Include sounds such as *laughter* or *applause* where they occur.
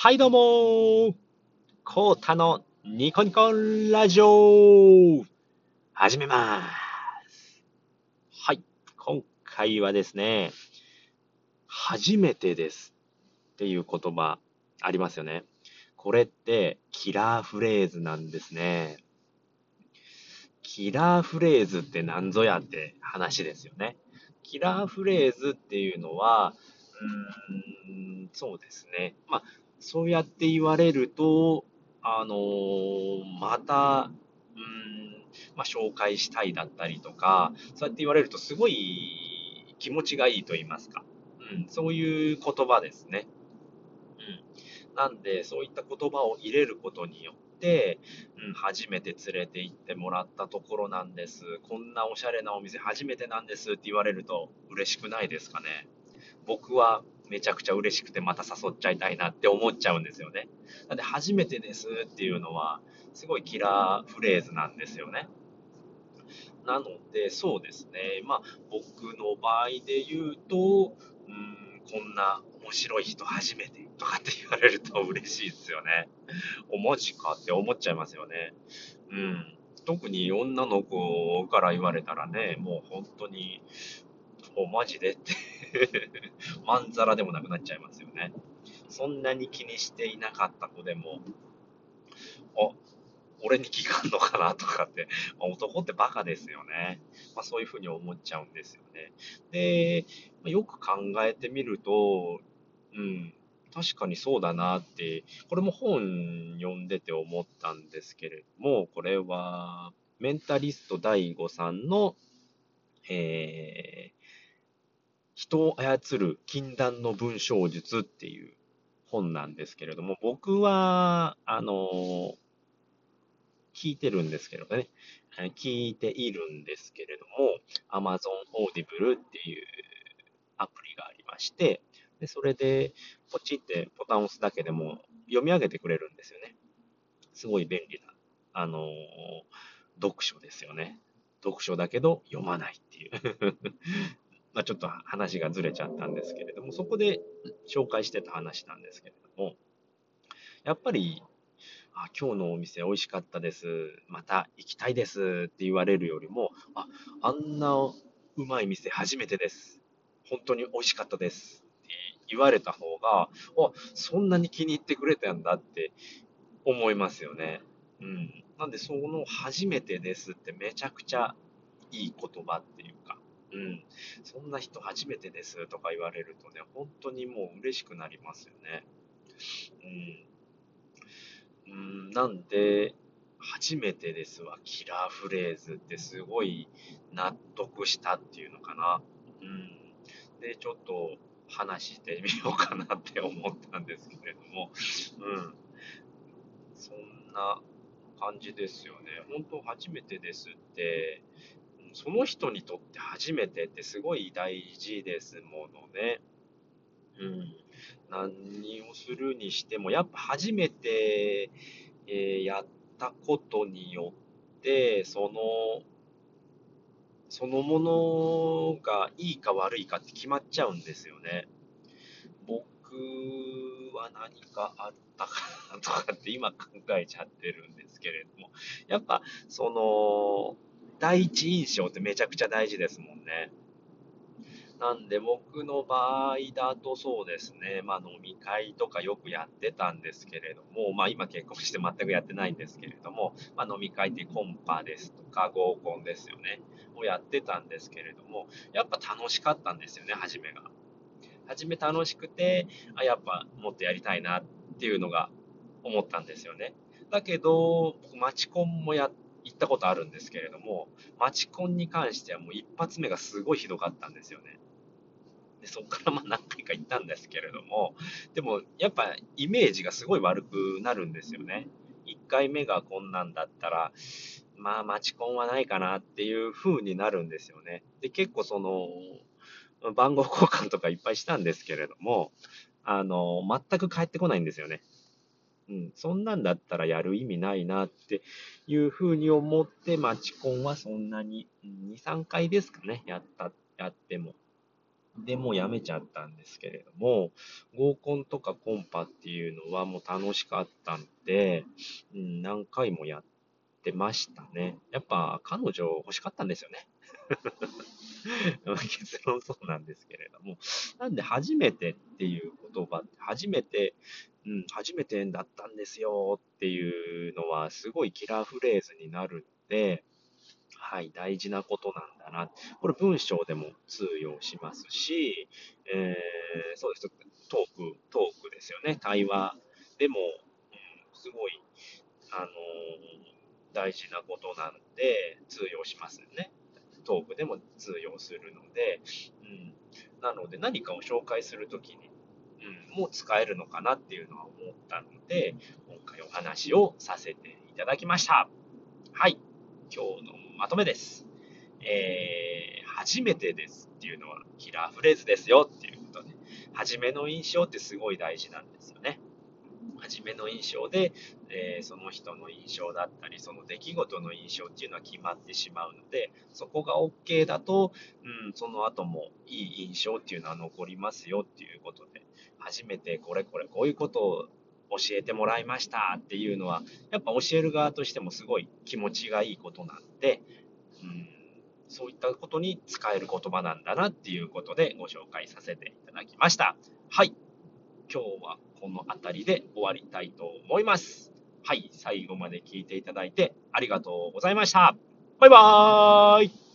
はいどうもーコータのニコニコラジオ始めまーすはい、今回はですね、初めてですっていう言葉ありますよね。これってキラーフレーズなんですね。キラーフレーズって何ぞやって話ですよね。キラーフレーズっていうのは、うーん、そうですね。まあ、そうやって言われると、あのー、また、うん、まあ、紹介したいだったりとか、そうやって言われるとすごい気持ちがいいと言いますか。うん、そういう言葉ですね。うん。なんで、そういった言葉を入れることによって、うん、初めて連れて行ってもらったところなんです。こんなおしゃれなお店初めてなんですって言われると嬉しくないですかね。僕はめちゃくちゃ嬉しくてまた誘っちゃいたいなって思っちゃうんですよね。なんで初めてですっていうのはすごいキラーフレーズなんですよね。なのでそうですね。まあ僕の場合で言うと、うん、こんな面白い人初めてとかって言われると嬉しいですよね。お、マジかって思っちゃいますよね。うん。特に女の子から言われたらね、もう本当に、お、マジで？って *laughs* まんざらでもなくなっちゃいますよね。そんなに気にしていなかった子でも、あ、俺に聞かんのかなとかって、まあ、男ってバカですよね。まあ、そういうふうに思っちゃうんですよね。でま、よく考えてみると、うん、確かにそうだなって、これも本読んでて思ったんですけれども、これは、メンタリスト DAIGO さんの、えー、人を操る禁断の文章術っていう本なんですけれども、僕は、あの、聞いてるんですけどね、聞いているんですけれども、Amazon Audible っていうアプリがありまして、でそれで、ポチってボタンを押すだけでも読み上げてくれるんですよね。すごい便利な、あの読書ですよね。読書だけど読まないっていうまあ、ちょっと話がずれちゃったんですけれども、そこで紹介してた話なんですけれども、やっぱり、あ今日のお店美味しかったです。また行きたいですって言われるよりも、あ、あんなうまい店初めてです。本当に美味しかったです。って言われた方が、あ、そんなに気に入ってくれたんだって思いますよね。うん。なんで、その初めてですってめちゃくちゃいい言葉っていうか、うん、そんな人初めてですとか言われるとね、本当にもう嬉しくなりますよね。うん。うん、なんで、初めてですわ、キラーフレーズってすごい納得したっていうのかな。うん。で、ちょっと話してみようかなって思ったんですけれども、うん。そんな感じですよね。本当初めてですって、その人にとって初めてってすごい大事ですものね。うん。何をするにしても、やっぱ初めて、えー、やったことによって、その、そのものがいいか悪いかって決まっちゃうんですよね。僕は何かあったかなとかって今考えちゃってるんですけれども、やっぱその、第一印象ってめちゃくちゃ大事ですもんね。なんで僕の場合だとそうですね、まあ飲み会とかよくやってたんですけれども、まあ今結婚して全くやってないんですけれども、まあ飲み会ってコンパですとか合コンですよね、をやってたんですけれども、やっぱ楽しかったんですよね、初めが。初め楽しくて、あ、やっぱもっとやりたいなっていうのが思ったんですよね。だけど、マチコンもやっ行ったことあるんですけれども、マチコンに関してはもう一発目がすごいひどかったんですよね。でそこからまあ何回か行ったんですけれども、でもやっぱイメージがすごい悪くなるんですよね。1回目がこんなんだったら、まあマチコンはないかなっていう風になるんですよね。で、結構その、番号交換とかいっぱいしたんですけれども、あの、全く返ってこないんですよね。うん、そんなんだったらやる意味ないなっていうふうに思って、マチコンはそんなに、2、3回ですかね、やった、やっても。でもうやめちゃったんですけれども、合コンとかコンパっていうのはもう楽しかったんで、うん、何回もやってましたね。やっぱ彼女欲しかったんですよね。*laughs* 結論そうなんですけれども。なんで、初めてっていう言葉初めて、うん、初めてだったんですよっていうのは、すごいキラーフレーズになるんで、はい、大事なことなんだな。これ文章でも通用しますし、えー、そうです。トーク、トークですよね。対話でも、うん、すごい、あのー、大事なことなんで、通用しますよね。トークでも通用するので、うん、なので何かを紹介するときに、うん、もう使えるのかなっていうのは思ったので、今回お話をさせていただきました。はい、今日のまとめです。えー、初めてですっていうのはキラーフレーズですよっていうことで、初めの印象ってすごい大事なんですよね。初めの印象で、えー、その人の印象だったり、その出来事の印象っていうのは決まってしまうので、そこが OK だと、うん、その後もいい印象っていうのは残りますよっていうことで、初めてこれこれこういうことを教えてもらいましたっていうのは、やっぱ教える側としてもすごい気持ちがいいことなんで、うん、そういったことに使える言葉なんだなっていうことでご紹介させていただきました。はい。今日はこの辺りで終わりたいと思います。はい、最後まで聞いていただいてありがとうございました。バイバーイ